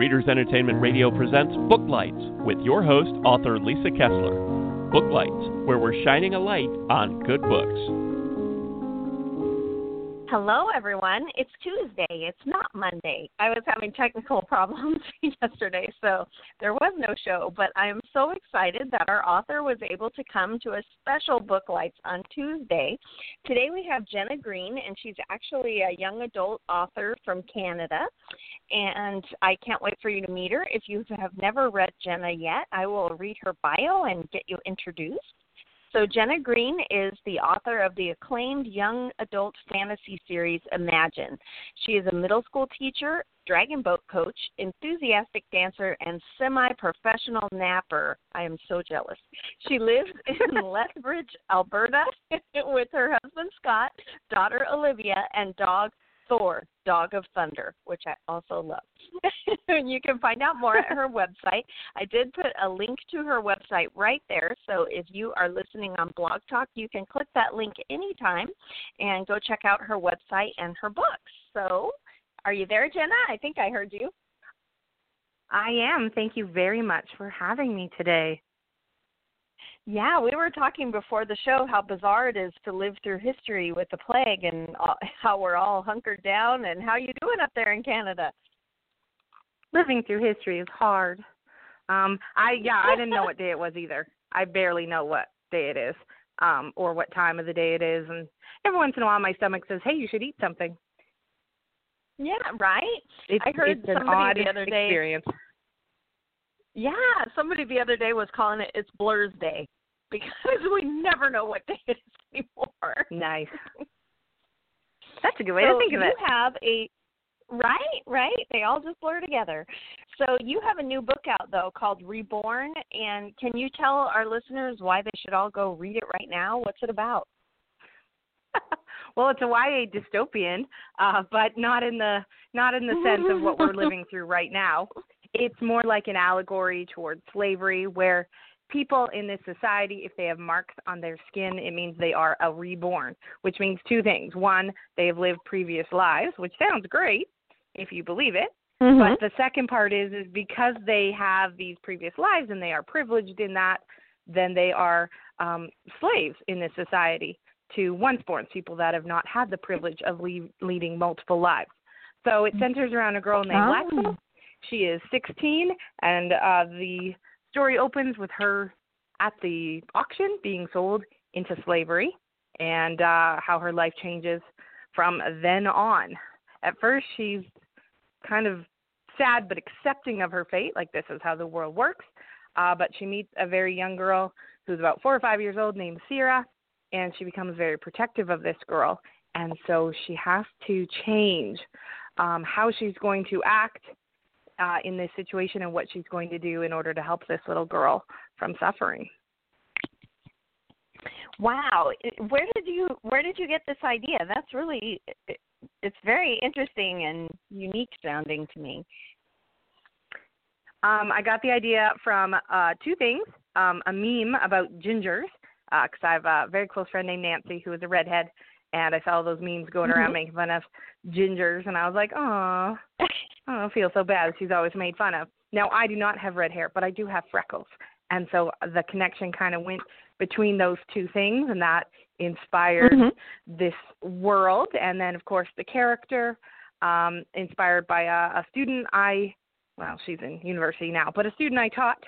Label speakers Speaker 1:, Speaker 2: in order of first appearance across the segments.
Speaker 1: Readers Entertainment Radio presents Booklights with your host, author Lisa Kessler. Booklights, where we're shining a light on good books.
Speaker 2: Hello, everyone. It's Tuesday. It's not Monday. I was having technical problems yesterday, so there was no show. But I am so excited that our author was able to come to a special book lights on Tuesday. Today we have Jenna Greene, and she's actually a young adult author from Canada. And I can't wait for you to meet her. If you have never read Jenna yet, I will read her bio and get you introduced. So, Jenna Greene is the author of the acclaimed young adult fantasy series Imagine. She is a middle school teacher, dragon boat coach, enthusiastic dancer, and semi professional napper. I am so jealous. She lives in Lethbridge, Alberta, with her husband Scott, daughter Olivia, and dog Thor, Dog of Thunder, which I also love. and you can find out more at her website. I did put a link to her website right there. So if you are listening on Blog Talk, you can click that link anytime and go check out her website and her books. So are you there, Jenna? I think I heard you.
Speaker 3: I am. Thank you very much for having me today.
Speaker 2: Yeah, we were talking before the show how bizarre it is to live through history with the plague and how we're all hunkered down and how you doing up there in Canada?
Speaker 3: Living through history is hard. Um I yeah, I didn't know what day it was either. I barely know what day it is um or what time of the day it is and every once in a while my stomach says, "Hey, you should eat something."
Speaker 2: Yeah, right?
Speaker 3: It's,
Speaker 2: I heard
Speaker 3: it's an
Speaker 2: somebody
Speaker 3: odd
Speaker 2: the other day
Speaker 3: experience.
Speaker 2: Yeah, somebody the other day was calling it it's Blur's Day because we never know what day it is anymore.
Speaker 3: Nice. That's a good way
Speaker 2: so
Speaker 3: to think of it.
Speaker 2: you have a right, right. They all just blur together. So you have a new book out though called Reborn, and can you tell our listeners why they should all go read it right now? What's it about?
Speaker 3: well, it's a YA dystopian, uh, but not in the not in the sense of what we're living through right now. It's more like an allegory towards slavery, where people in this society, if they have marks on their skin, it means they are a reborn, which means two things. One, they have lived previous lives, which sounds great if you believe it.
Speaker 2: Mm-hmm.
Speaker 3: But the second part is is because they have these previous lives and they are privileged in that, then they are um, slaves in this society to once-born people that have not had the privilege of le- leading multiple lives. So it centers around a girl named
Speaker 2: Oh.
Speaker 3: She is 16, and uh, the story opens with her at the auction being sold into slavery and uh, how her life changes from then on. At first, she's kind of sad but accepting of her fate, like this is how the world works. Uh, but she meets a very young girl who's about four or five years old named Sierra, and she becomes very protective of this girl. And so she has to change um, how she's going to act uh, in this situation and what she's going to do in order to help this little girl from suffering.
Speaker 2: Wow, where did you where did you get this idea? That's really it's very interesting and unique sounding to me.
Speaker 3: Um, I got the idea from uh, two things: um, a meme about gingers, because I have a very close friend named Nancy who is a redhead, and I saw all those memes going around
Speaker 2: Mhm.
Speaker 3: making fun of gingers, and I was like, oh, I don't feel so bad. She's always made fun of. Now I do not have red hair, but I do have freckles, and so the connection kind of went between those two things, and that inspired
Speaker 2: Mhm.
Speaker 3: this world. And then, of course, the character, um, inspired by a, a student I, well, she's in university now, but a student I taught,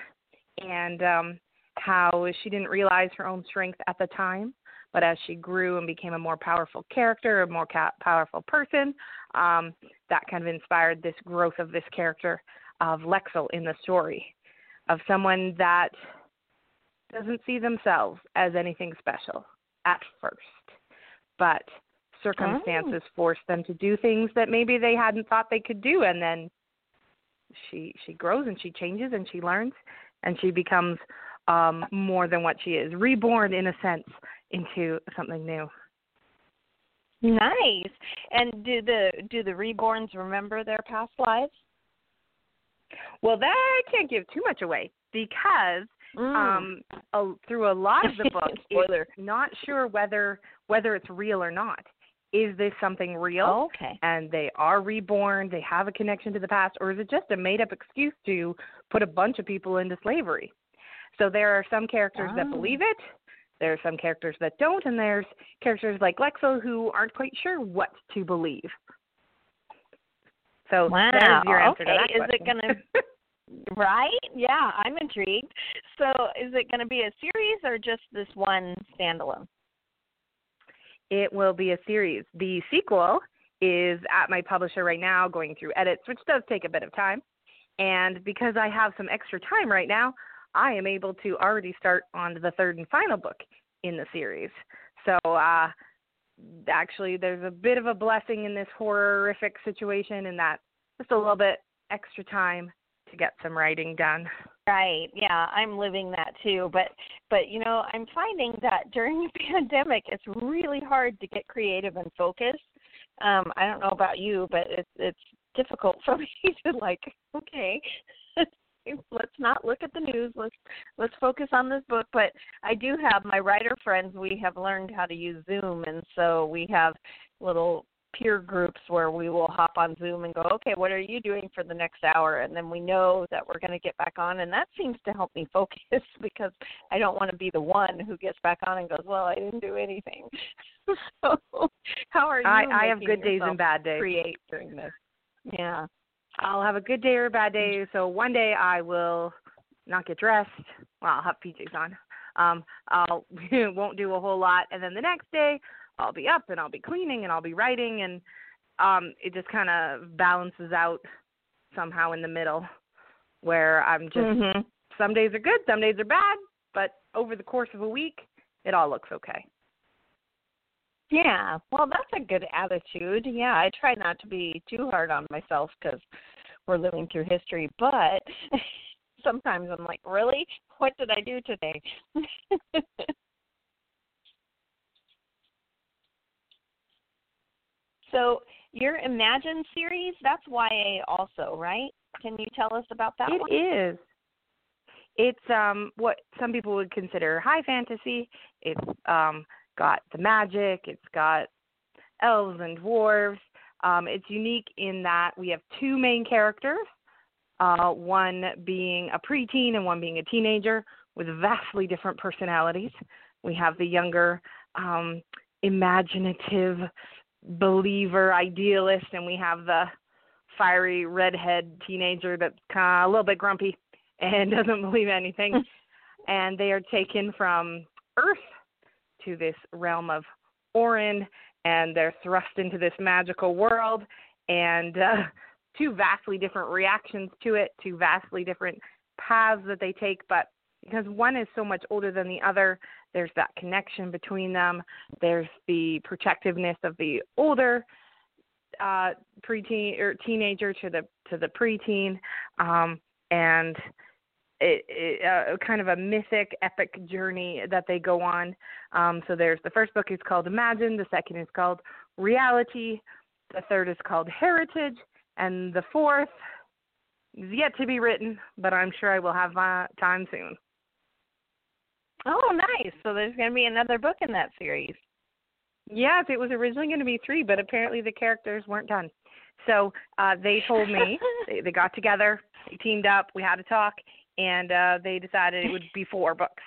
Speaker 3: and um, how she didn't realize her own strength at the time. But as she grew and became a more powerful character, a more ca- powerful person, um, that kind of inspired this growth of this character of Lexel in the story, of someone that doesn't see themselves as anything special at first, but circumstances force them to do things that maybe they hadn't thought they could do, and then she she grows and she changes and she learns and she becomes um more than what she is, reborn in a sense into something new.
Speaker 2: Nice. And do the do the reborns remember their past lives?
Speaker 3: Well, that I can't give too much away because
Speaker 2: Mm.
Speaker 3: um a, through a lot of the book it's not sure whether whether it's real or not is this something real?
Speaker 2: okay.
Speaker 3: And they are reborn, they have a connection to the past, or is it just a made up excuse to put a bunch of people into slavery? So there are some characters that
Speaker 2: Oh.
Speaker 3: believe it, there are some characters that don't, and there's characters like Lexo who aren't quite sure what to believe. So
Speaker 2: Wow,
Speaker 3: there's your answer to
Speaker 2: okay.
Speaker 3: that
Speaker 2: Is it gonna- Right? Yeah, I'm intrigued. So, is it going to be a series or just this one standalone?
Speaker 3: It will be a series. The sequel is at my publisher right now, going through edits, which does take a bit of time. And because I have some extra time right now, I am able to already start on the third and final book in the series. So, uh, actually, there's a bit of a blessing in this horrific situation in that just a little bit extra time to get some writing done.
Speaker 2: Right. Yeah, I'm living that too. But but you know, I'm finding that during the pandemic it's really hard to get creative and focus. Um, I don't know about you, but it's it's difficult for me to like, okay, let's not look at the news. Let's let's focus on this book. But I do have my writer friends, we have learned how to use Zoom and so we have little peer groups where we will hop on Zoom and go, okay, what are you doing for the next hour? And then we know that we're going to get back on. And that seems to help me focus because I don't want to be the one who gets back on and goes, well, I didn't do anything. so, how are you?
Speaker 3: I, I have good days and bad days.
Speaker 2: Create during this. Yeah.
Speaker 3: I'll have a good day or a bad day. So one day I will not get dressed. Well, I'll have PJs on. Um, I'll won't do a whole lot, and then the next day I'll be up and I'll be cleaning and I'll be writing, and um, it just kind of balances out somehow in the middle, where I'm just
Speaker 2: hmm
Speaker 3: some days are good, some days are bad, but over the course of a week, it all looks okay.
Speaker 2: Yeah. Well, that's a good attitude. Yeah, I try not to be too hard on myself because we're living through history, but sometimes I'm like, really? What did I do today? so, your Imagine series, that's YA also, right? Can you tell us about that
Speaker 3: It
Speaker 2: one?
Speaker 3: is. It's um what some people would consider high fantasy. It's um got the magic, it's got elves and dwarves. Um it's unique in that we have two main characters, uh one being a preteen and one being a teenager with vastly different personalities. We have the younger um imaginative believer idealist and we have the fiery redhead teenager that's kind of a little bit grumpy and doesn't believe anything. and they are taken from Earth to this realm of Orin, and they're thrust into this magical world. And uh, two vastly different reactions to it, two vastly different paths that they take. But because one is so much older than the other, there's that connection between them. There's the protectiveness of the older uh preteen or teenager to the to the preteen um and it, it uh, kind of a mythic epic journey that they go on um so there's the first book is called imagine the second is called reality the third is called heritage and the fourth is yet to be written but i'm sure i will have uh, time soon
Speaker 2: Oh, nice. So there's going to be another book in that series.
Speaker 3: Yes, it was originally going to be three, but apparently the characters weren't done. So uh, they told me they, they got together, they teamed up, we had a talk, and uh, they decided it would be four books.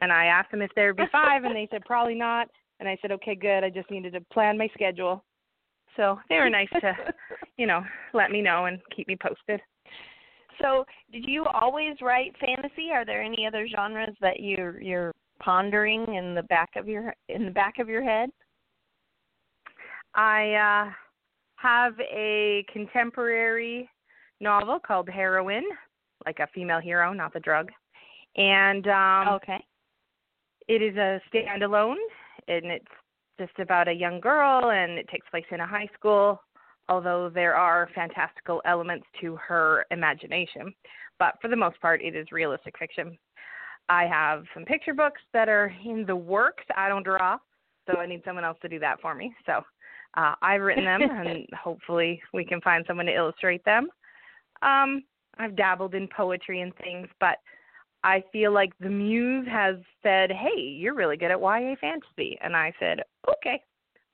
Speaker 3: And I asked them if there would be five, and they said probably not. And I said, okay, good. I just needed to plan my schedule. So they were nice to, you know, let me know and keep me posted.
Speaker 2: So, did you always write fantasy? Are there any other genres that you're you're pondering in the back of your in the back of your head?
Speaker 3: I uh, have a contemporary novel called Heroine, like a female hero, not the drug. And um,
Speaker 2: okay.
Speaker 3: it is a standalone, and it's just about a young girl, and it takes place in a high school. Although there are fantastical elements to her imagination, but for the most part, it is realistic fiction. I have some picture books that are in the works. I don't draw, so I need someone else to do that for me. So uh, I've written them, and hopefully we can find someone to illustrate them. Um, I've dabbled in poetry and things, but I feel like the muse has said, "Hey, you're really good at YA fantasy," and I said, "Okay,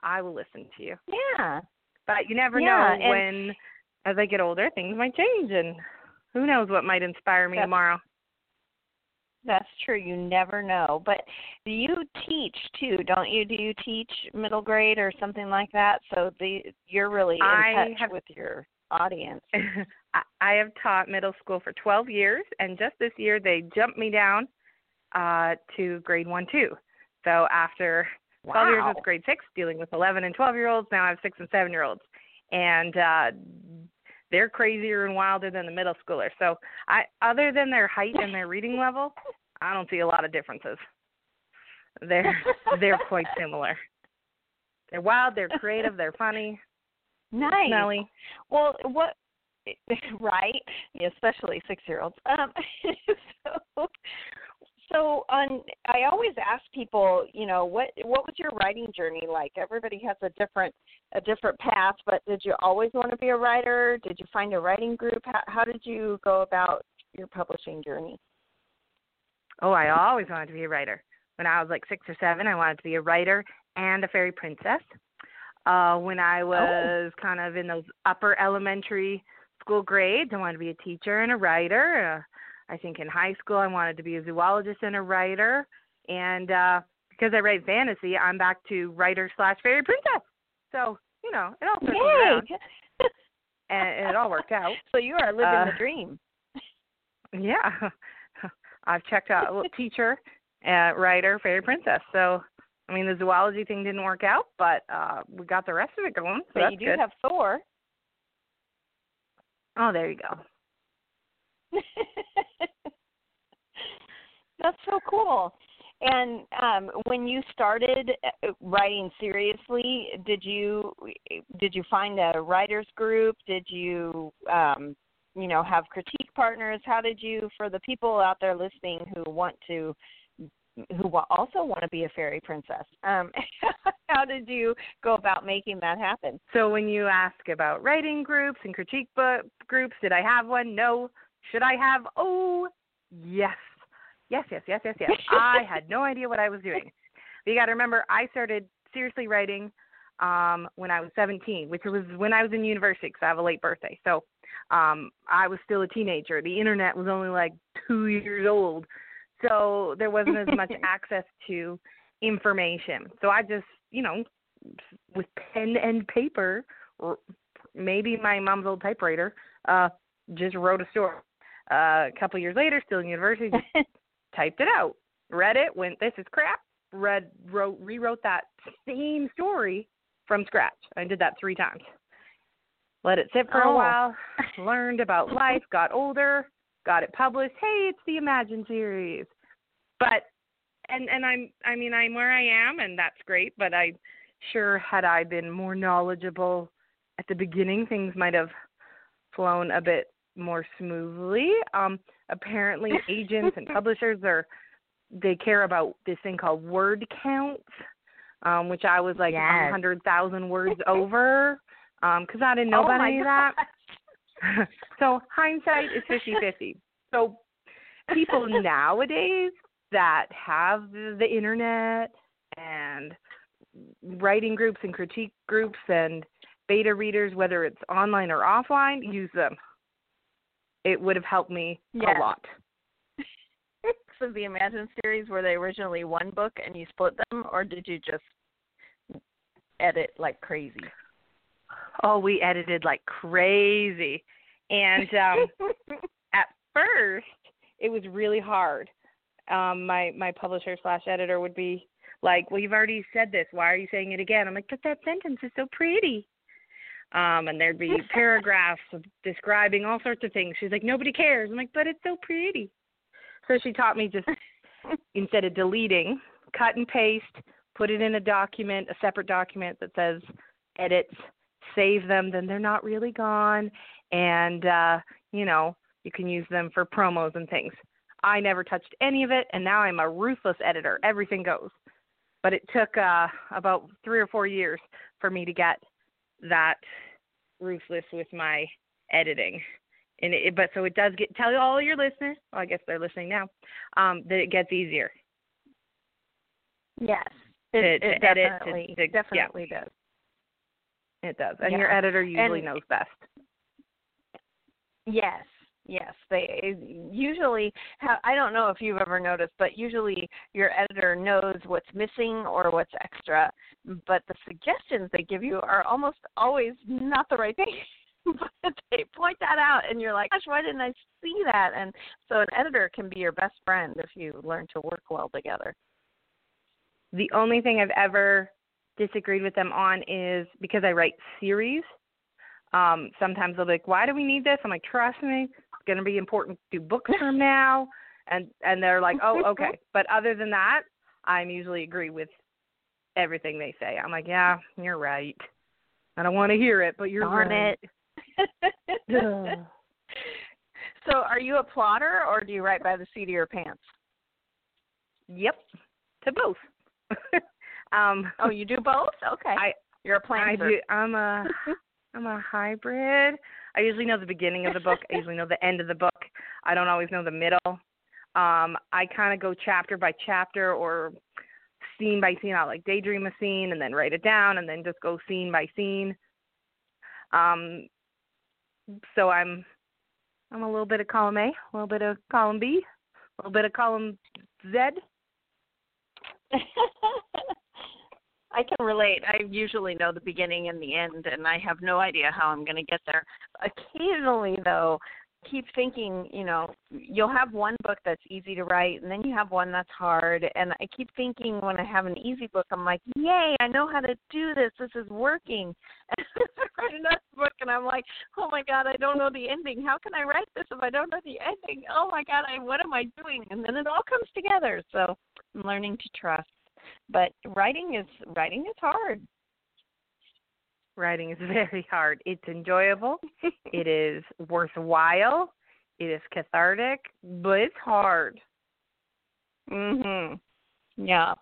Speaker 3: I will listen to you.
Speaker 2: Yeah.
Speaker 3: But you never
Speaker 2: Yeah,
Speaker 3: know when, as I get older, things might change, and who knows what might inspire me tomorrow.
Speaker 2: That's true. You never know. But you teach too, don't you? Do you teach middle grade or something like that? So the you're really in
Speaker 3: I
Speaker 2: touch
Speaker 3: have-
Speaker 2: with your audience.
Speaker 3: I I have taught middle school for 12 years, and just this year they jumped me down uh, to grade one, two. So after 12 years
Speaker 2: Wow.
Speaker 3: with grade six, dealing with 11 and 12 year olds, now I have six and seven year olds, and uh, they're crazier and wilder than the middle schooler. So I, other than their height and their reading level, I don't see a lot of differences. They're they're quite similar. They're wild, they're creative, they're funny,
Speaker 2: nice. Well, what right? Especially six year olds. Um so so on I always ask people, you know, what what was your writing journey like? Everybody has a different a different path, but did you always want to be a writer? Did you find a writing group? How, how did you go about your publishing journey?
Speaker 3: Oh, I always wanted to be a writer. When I was like six or seven, I wanted to be a writer and a fairy princess. Uh, when I was kind of in those upper elementary school grades, I wanted to be a teacher and a writer. Uh, I think in high school, I wanted to be a zoologist and a writer. And uh, because I write fantasy, I'm back to writer slash fairy princess. So you know, it all circles around, and, and it all worked out.
Speaker 2: so you are living
Speaker 3: Uh,
Speaker 2: the dream.
Speaker 3: Yeah, I've checked out teacher, uh, writer, fairy princess. So, I mean, the zoology thing didn't work out, but uh we got the rest of it going. So
Speaker 2: But you do
Speaker 3: good.
Speaker 2: have Thor.
Speaker 3: oh, there you go.
Speaker 2: That's so cool. And um, when you started uh, writing seriously, did you did you find a writers group? Did you um, you know have critique partners? How did you for the people out there listening who want to who also want to be a fairy princess? Um, how did you go about making that happen?
Speaker 3: So when you ask about writing groups and critique book groups, did I have one? No. Should I have? Oh, yes. Yes, yes, yes, yes, yes. I had no idea what I was doing. But you got to remember, I started seriously writing um when I was 17, which was when I was in university because I have a late birthday. So um I was still a teenager. The internet was only like 2 years old. So there wasn't as much access to information. So I just, you know, with pen and paper, or maybe my mom's old typewriter, uh, just wrote a story. Uh, a couple years later, still in university, just typed it out, read it, went, this is crap, read, wrote, rewrote that same story from scratch. I did that three times. Let it sit for
Speaker 2: Oh.
Speaker 3: a while, learned about life, got older, got it published. Hey, it's the Imagine series. But and and I'm I mean I'm where I am and that's great, but I sure had I been more knowledgeable at the beginning, things might have flown a bit more smoothly. Um apparently agents and publishers are they care about this thing called word counts, um, which I was like a
Speaker 2: Yes.
Speaker 3: hundred thousand words over, um, because I didn't know
Speaker 2: oh
Speaker 3: about any of that. so hindsight is fifty fifty. So people nowadays that have the, the internet and writing groups and critique groups and beta readers, whether it's online or offline, use them. It would have helped me
Speaker 2: Yes.
Speaker 3: a lot.
Speaker 2: so the Imagine series were they originally one book and you split them, or did you just edit like crazy?
Speaker 3: Oh, we edited like crazy. And um at first it was really hard. Um my my publisher slash editor would be like, Well you've already said this, why are you saying it again? I'm like, But that sentence is so pretty. Um and there'd be paragraphs of describing all sorts of things. She's like, Nobody cares. I'm like, But it's so pretty. So she taught me just instead of deleting, cut and paste, put it in a document, a separate document that says edits, save them, then they're not really gone. And, uh, you know, you can use them for promos and things. I never touched any of it, and now I'm a ruthless editor. Everything goes. But it took uh, about three or four years for me to get that ruthless with my editing. And it, but so it does get tell all your listeners. Well, I guess they're listening now. Um, that it gets easier.
Speaker 2: Yes.
Speaker 3: to,
Speaker 2: it,
Speaker 3: to edit.
Speaker 2: definitely,
Speaker 3: to, to,
Speaker 2: definitely
Speaker 3: yeah,
Speaker 2: does.
Speaker 3: It does, and
Speaker 2: Yeah.
Speaker 3: your editor usually
Speaker 2: And-
Speaker 3: knows best.
Speaker 2: Yes, yes. They usually have. I don't know if you've ever noticed, but usually your editor knows what's missing or what's extra. But the suggestions they give you are almost always not the right thing. but they point that out, and you're like, "Gosh, why didn't I see that?" And so an editor can be your best friend if you learn to work well together.
Speaker 3: The only thing I've ever disagreed with them on is because I write series. Um, sometimes they'll be like, "Why do we need this?" I'm like, "Trust me, it's going to be important to books from now." And and they're like, "Oh, okay." But other than that, I'm usually agree with everything they say. I'm like, "Yeah, you're right." I don't want to hear it, but you're
Speaker 2: Darn
Speaker 3: right.
Speaker 2: it. so, are you a plotter or do you write by the seat of your pants?
Speaker 3: Yep, to both. Um,
Speaker 2: Oh, you do both? Okay.
Speaker 3: I-
Speaker 2: You're a
Speaker 3: I
Speaker 2: planter.
Speaker 3: do. I'm a I'm a hybrid. I usually know the beginning of the book. I usually know the end of the book. I don't always know the middle. Um, I kind of go chapter by chapter or scene by scene. I like daydream a scene and then write it down and then just go scene by scene. Um, so I'm I'm a little bit of column A, a little bit of column B, a little bit of column Z.
Speaker 2: I can relate. I usually know the beginning and the end, and I have no idea how I'm going to get there. Occasionally, though, keep thinking, you know, you'll have one book that's easy to write, and then you have one that's hard. And I keep thinking when I have an easy book, I'm like, yay, I know how to do this. This is working. And I write another book, and I'm like, oh my God, I don't know the ending. How can I write this if I don't know the ending? Oh my God, I, what am I doing? And then it all comes together. So I'm learning to trust but writing is writing is hard.
Speaker 3: Writing is very hard. It's enjoyable. it is worthwhile. It is cathartic, but it's hard.
Speaker 2: Mhm. Yeah.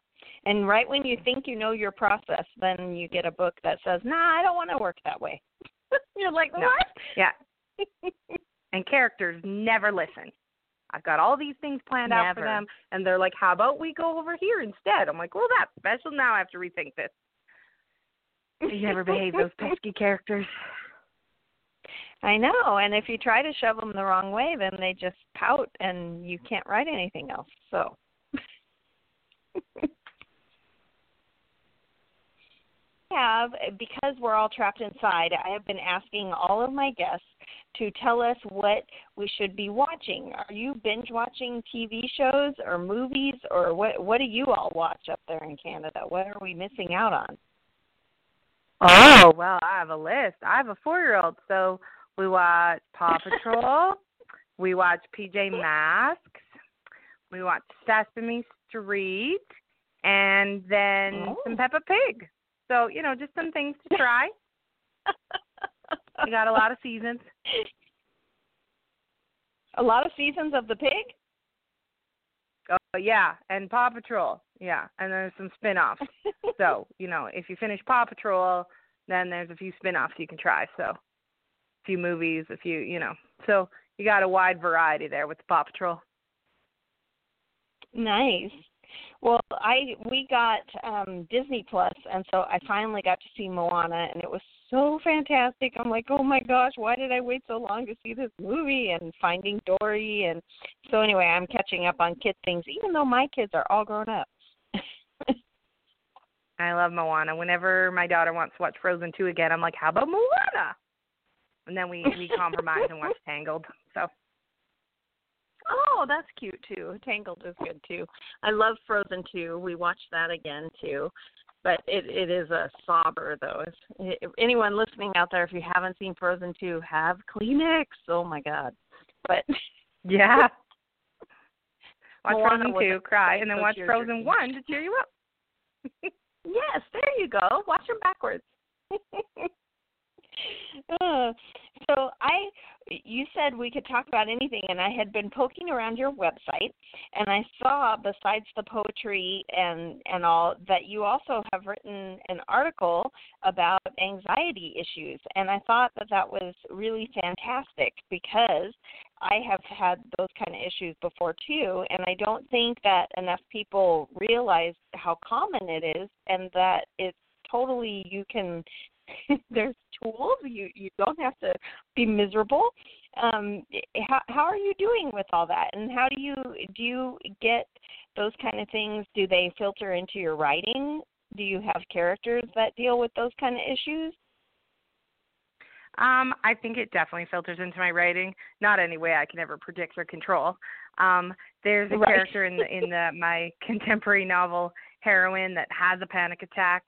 Speaker 2: And right when you think you know your process, then you get a book that says, "Nah, I don't want to work that way." You're like,
Speaker 3: No.
Speaker 2: "What?"
Speaker 3: Yeah. and characters never listen. I've got all these things planned out for them, and they're like, "How about we go over here instead?" I'm like, "Well, that's special. Now I have to rethink this." They never behave. Those pesky characters.
Speaker 2: I know, and if you try to shove them the wrong way, then they just pout, and you can't write anything else. So. have because we're all trapped inside i have been asking all of my guests to tell us what we should be watching are you binge watching tv shows or movies or what what do you all watch up there in canada what are we missing out on
Speaker 3: Oh well, I have a list. I have a four-year-old, so we watch Paw Patrol, we watch PJ Masks, we watch Sesame Street, and then
Speaker 2: Oh.
Speaker 3: some Peppa Pig. So you know, just some things to try. we got a lot of seasons.
Speaker 2: A lot of seasons of the pig
Speaker 3: Oh yeah, and Paw Patrol. Yeah, and there's some spin-offs. so you know, if you finish Paw Patrol, then there's a few spin-offs you can try. So a few movies, a few, you know. So you got a wide variety there with the Paw Patrol.
Speaker 2: Nice. Well, I we got um Disney Plus and so I finally got to see Moana and it was so fantastic. I'm like, "Oh my gosh, why did I wait so long to see this movie?" and Finding Dory and so anyway, I'm catching up on kid things even though my kids are all grown up.
Speaker 3: I love Moana. Whenever my daughter wants to watch Frozen 2 again, I'm like, "How about Moana?" And then we we compromise and watch Tangled. So
Speaker 2: Oh, that's cute too. Tangled is good too. I love Frozen too. We watched that again too. But it it is a sobber though. If, if anyone listening out there if you haven't seen Frozen 2, have Kleenex. Oh my god. But
Speaker 3: yeah. Watch
Speaker 2: Moana
Speaker 3: Frozen 2, cry, and then watch. Frozen 1 to cheer you up.
Speaker 2: yes, there you go. Watch them backwards. Uh, so I you said we could talk about anything and I had been poking around your website and I saw besides the poetry and and all that you also have written an article about anxiety issues and I thought that that was really fantastic because I have had those kind of issues before too, and I don't think that enough people realize how common it is, and that it's totally you can. there's tools. You you don't have to be miserable. Um, how how are you doing with all that, and how do you do you get those kind of things? Do they filter into your writing? Do you have characters that deal with those kind of issues?
Speaker 3: Um, I think it definitely filters into my writing. Not any way I can ever predict or control. Um, there's a
Speaker 2: right.
Speaker 3: character in the in the my contemporary novel heroine that has a panic attack.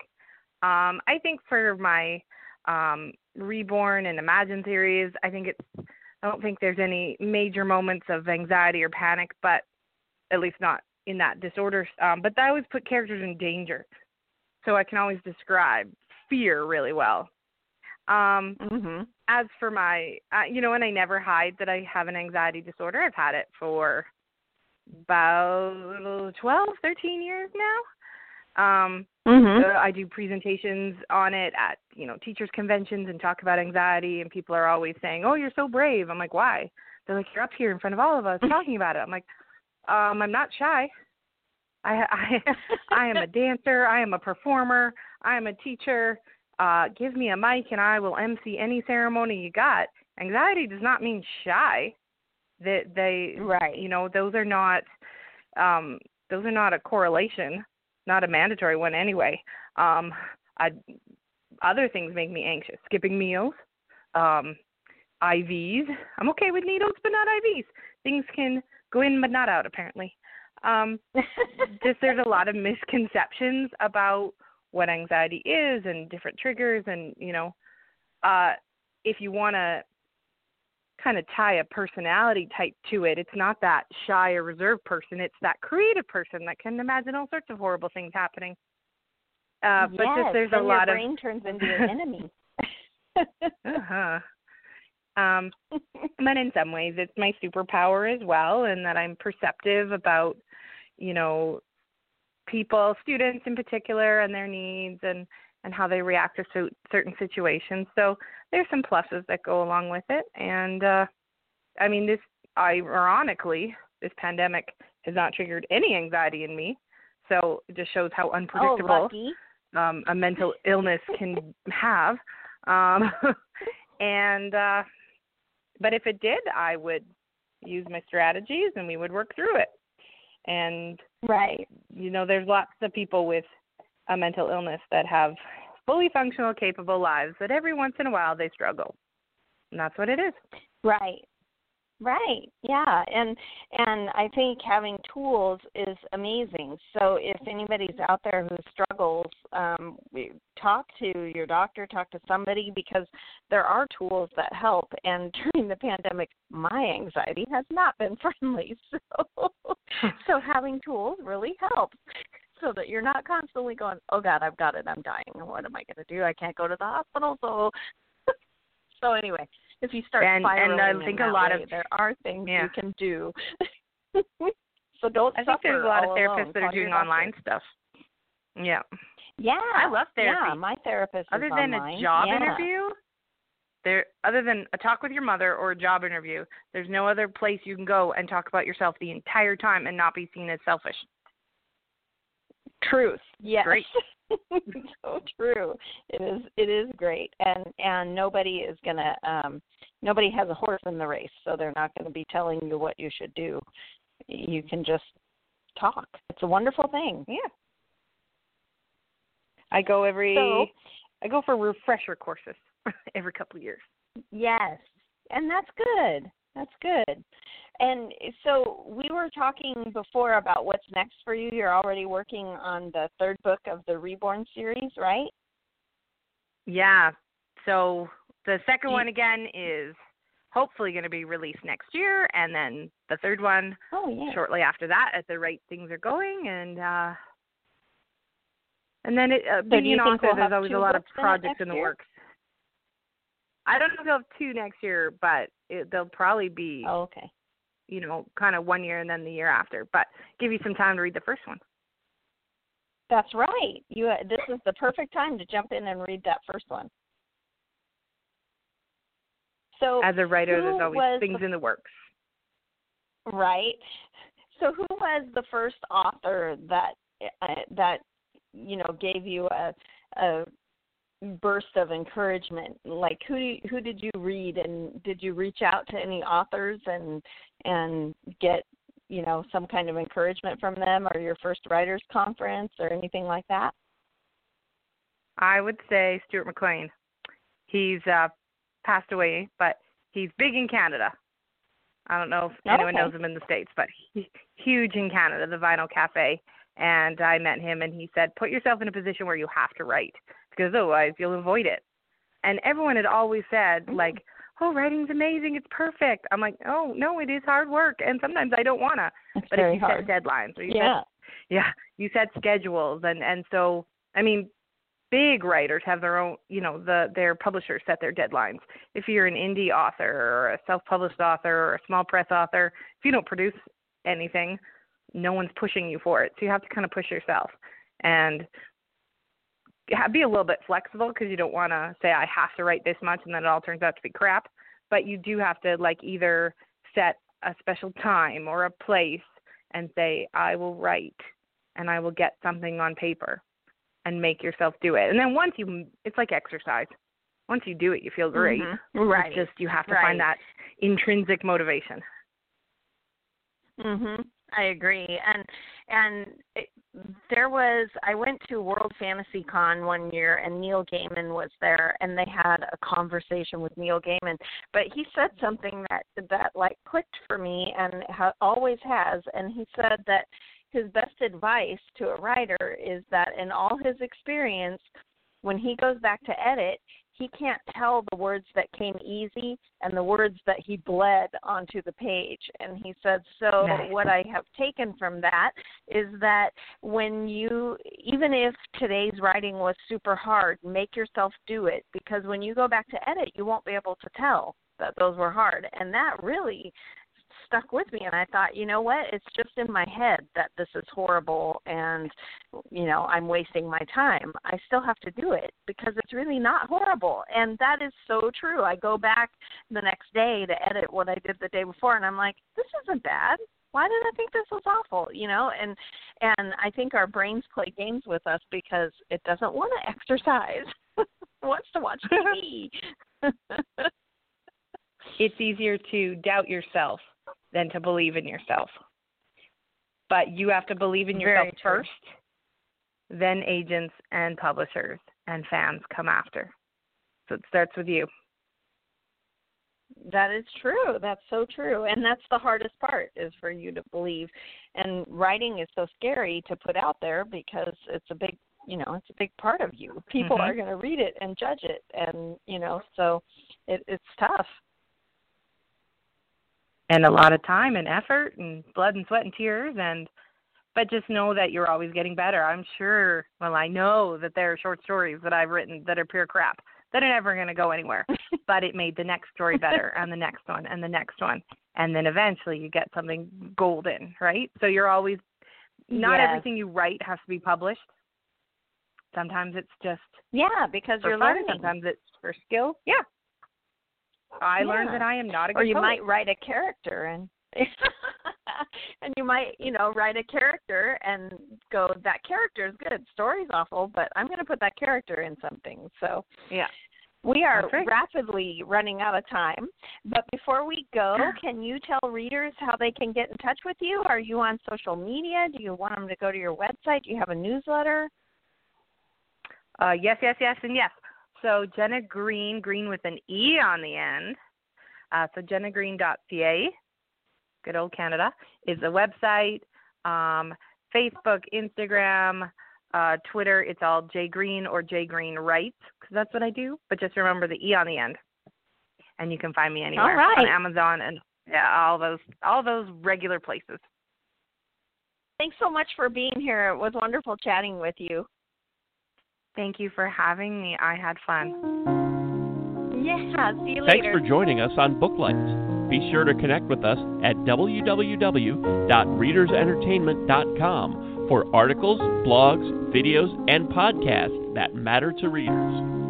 Speaker 3: Um, I think for my um, Reborn and Imagine series, I think it's I don't think there's any major moments of anxiety or panic, but at least not in that disorder. Um, but I always put characters in danger, so I can always describe fear really well. Um,
Speaker 2: mm-hmm.
Speaker 3: As for my, uh, you know, and I never hide that I have an anxiety disorder. I've had it for about 12, 13 years now. Um,
Speaker 2: mm-hmm.
Speaker 3: uh, I do presentations on it at, you know, teachers conventions and talk about anxiety, and people are always saying, "Oh, you're so brave." I'm like, "Why?" They're like, "You're up here in front of all of us talking about it." I'm like, um, "I'm not shy. I, I, I am a dancer. I am a performer. I am a teacher uh, give me a mic and I will MC any ceremony you got. Anxiety does not mean shy. That they, they,
Speaker 2: right?
Speaker 3: You know, those are not, um, those are not a correlation, not a mandatory one anyway. Um, I, other things make me anxious. Skipping meals, um, IVs. I'm okay with needles, but not IVs. Things can go in but not out, apparently. Um, just there's a lot of misconceptions about what anxiety is and different triggers and you know uh if you want to kind of tie a personality type to it. It's not that shy or reserved person. It's that creative person that can imagine all sorts of horrible things happening. Uh but
Speaker 2: yes,
Speaker 3: just there's
Speaker 2: a
Speaker 3: lot
Speaker 2: your brain turns into an enemy.
Speaker 3: Uh-huh. Um but in some ways it's my superpower as well and that i'm perceptive about you know people, students in particular, and their needs and and how they react to certain situations. So there's some pluses that go along with it, and uh, I mean this. Ironically, this pandemic has not triggered any anxiety in me, so it just shows how unpredictable
Speaker 2: oh,
Speaker 3: um, a mental illness can have. Um, and uh, but if it did, I would use my strategies and we would work through it and
Speaker 2: right
Speaker 3: you know there's lots of people with a mental illness that have fully functional capable lives but every once in a while they struggle. And that's what it is.
Speaker 2: Right. Right. Yeah. And and i think having tools is amazing. So if anybody's out there who struggles um talk to your doctor talk to somebody because there are tools that help. And during the pandemic my anxiety has not been friendly. So so having tools really helps so that you're not constantly going oh god i've got it i'm dying what am i going to do i can't go to the hospital so so anyway if you start
Speaker 3: and,
Speaker 2: spiraling
Speaker 3: and I think a lot
Speaker 2: way,
Speaker 3: of
Speaker 2: there are things
Speaker 3: yeah.
Speaker 2: you can do. so don't.
Speaker 3: I think there's a lot of therapists that are doing online stuff. Yeah.
Speaker 2: Yeah.
Speaker 3: I love therapy.
Speaker 2: Yeah, my therapist
Speaker 3: other than
Speaker 2: online.
Speaker 3: a job
Speaker 2: yeah.
Speaker 3: interview. There, other than a talk with your mother or a job interview, there's no other place you can go and talk about yourself the entire time and not be seen as selfish.
Speaker 2: Truth. Yes.
Speaker 3: Great.
Speaker 2: so true. It is it is great. And and nobody is gonna um nobody has a horse in the race, so they're not gonna be telling you what you should do. You can just talk. It's a wonderful thing.
Speaker 3: Yeah. I go every
Speaker 2: so,
Speaker 3: I go for refresher courses every couple of years.
Speaker 2: Yes. And that's good. That's good. And so we were talking before about what's next for you. You're already working on the third book of the Reborn series, right?
Speaker 3: Yeah. So the second one again is hopefully going to be released next year, and then the third one
Speaker 2: oh, yeah.
Speaker 3: shortly after that, as the right things are going, and uh, and then it, uh,
Speaker 2: so
Speaker 3: being an author,
Speaker 2: we'll
Speaker 3: there's always a lot of projects
Speaker 2: in
Speaker 3: the
Speaker 2: year?
Speaker 3: works. I don't know if they'll have two next year, but it, they'll probably be,
Speaker 2: oh, okay.
Speaker 3: You know, kind of one year and then the year after. But give you some time to read the first one.
Speaker 2: That's right. You uh, this is the perfect time to jump in and read that first one. So
Speaker 3: as a writer, there's always things
Speaker 2: the,
Speaker 3: in the works.
Speaker 2: Right. So, who was the first author that uh, that you know gave you a a burst of encouragement? Like, who do you, who did you read, and did you reach out to any authors and and get you know some kind of encouragement from them, or your first writers conference, or anything like that?
Speaker 3: I would say Stuart McLean. He's uh, passed away, but he's big in Canada. I don't know if
Speaker 2: okay.
Speaker 3: anyone knows him in the states, but he's huge in Canada, the Vinyl Cafe. And I met him, and he said, "Put yourself in a position where you have to write, because otherwise you'll avoid it." And everyone had always said,
Speaker 2: mm-hmm.
Speaker 3: like, "Oh, writing's amazing, it's perfect." I'm like, "Oh, no, it is hard work, and sometimes I don't wanna."
Speaker 2: It's
Speaker 3: but
Speaker 2: very
Speaker 3: if you
Speaker 2: hard.
Speaker 3: set deadlines, or you
Speaker 2: yeah,
Speaker 3: set, yeah, you set schedules, and and so I mean, big writers have their own you know the their publishers set their deadlines if you're an indie author or a self-published author or a small press author if you don't produce anything no one's pushing you for it so you have to kind of push yourself and be a little bit flexible because you don't want to say i have to write this much and then it all turns out to be crap but you do have to like either set a special time or a place and say i will write and i will get something on paper and make yourself do it. And then once you, it's like exercise. Once you do it, you feel great.
Speaker 2: Mm-hmm. Right.
Speaker 3: It's just you have to
Speaker 2: right.
Speaker 3: find that intrinsic motivation.
Speaker 2: Mhm. I agree. And and it, there was I went to World Fantasy Con one year and Neil Gaiman was there and they had a conversation with Neil Gaiman, but he said something that that like clicked for me and ha- always has. And he said that his best advice to a writer is that in all his experience, when he goes back to edit, he can't tell the words that came easy and the words that he bled onto the page. And he said, So,
Speaker 3: nice.
Speaker 2: what I have taken from that is that when you, even if today's writing was super hard, make yourself do it because when you go back to edit, you won't be able to tell that those were hard. And that really stuck with me and I thought, you know what? It's just in my head that this is horrible and you know, I'm wasting my time. I still have to do it because it's really not horrible. And that is so true. I go back the next day to edit what I did the day before and I'm like, this isn't bad. Why did I think this was awful? You know, and and I think our brains play games with us because it doesn't want to exercise. it wants to watch TV.
Speaker 3: it's easier to doubt yourself than to believe in yourself. But you have to believe in yourself first, then agents and publishers and fans come after. So it starts with you.
Speaker 2: That is true. That's so true. And that's the hardest part is for you to believe. And writing is so scary to put out there because it's a big you know, it's a big part of you. People
Speaker 3: Mhm.
Speaker 2: are gonna read it and judge it and you know, so it it's tough.
Speaker 3: And a lot of time and effort and blood and sweat and tears and but just know that you're always getting better. I'm sure well I know that there are short stories that I've written that are pure crap that are never going to go anywhere. but it made the next story better and the next one and the next one. And then eventually you get something golden, right? So you're always not
Speaker 2: Yes.
Speaker 3: everything you write has to be published. Sometimes it's just
Speaker 2: Yeah, because you're
Speaker 3: fun,
Speaker 2: learning.
Speaker 3: sometimes it's for skill. Yeah. I learned that I am not a good
Speaker 2: or you
Speaker 3: poet.
Speaker 2: might write a character and and you might you know write a character and go that character is good story's awful but i'm going to put that character in something so
Speaker 3: Yeah.
Speaker 2: we are
Speaker 3: right.
Speaker 2: rapidly running out of time but before we go can you tell readers how they can get in touch with you are you on social media do you want them to go to your website do you have a newsletter
Speaker 3: Uh, yes, yes, yes, and yes. So Jenna Greene, Greene with an E on the end. Uh, so jennagreene.ca, good old Canada, is the website. Um, Facebook, Instagram, uh, Twitter, it's all J Greene or J Greene Writes, because that's what I do. But just remember the E on the end, and you can find me anywhere
Speaker 2: right.
Speaker 3: on Amazon and yeah, all those all those regular places.
Speaker 2: thanks so much for being here it was wonderful chatting with you
Speaker 3: Thank you for having me. I had fun.
Speaker 2: yeah see you
Speaker 1: Thanks
Speaker 2: later
Speaker 1: for joining us on Booklights. Be sure to connect with us at www.readersentertainment.com for articles, blogs, videos, and podcasts that matter to readers.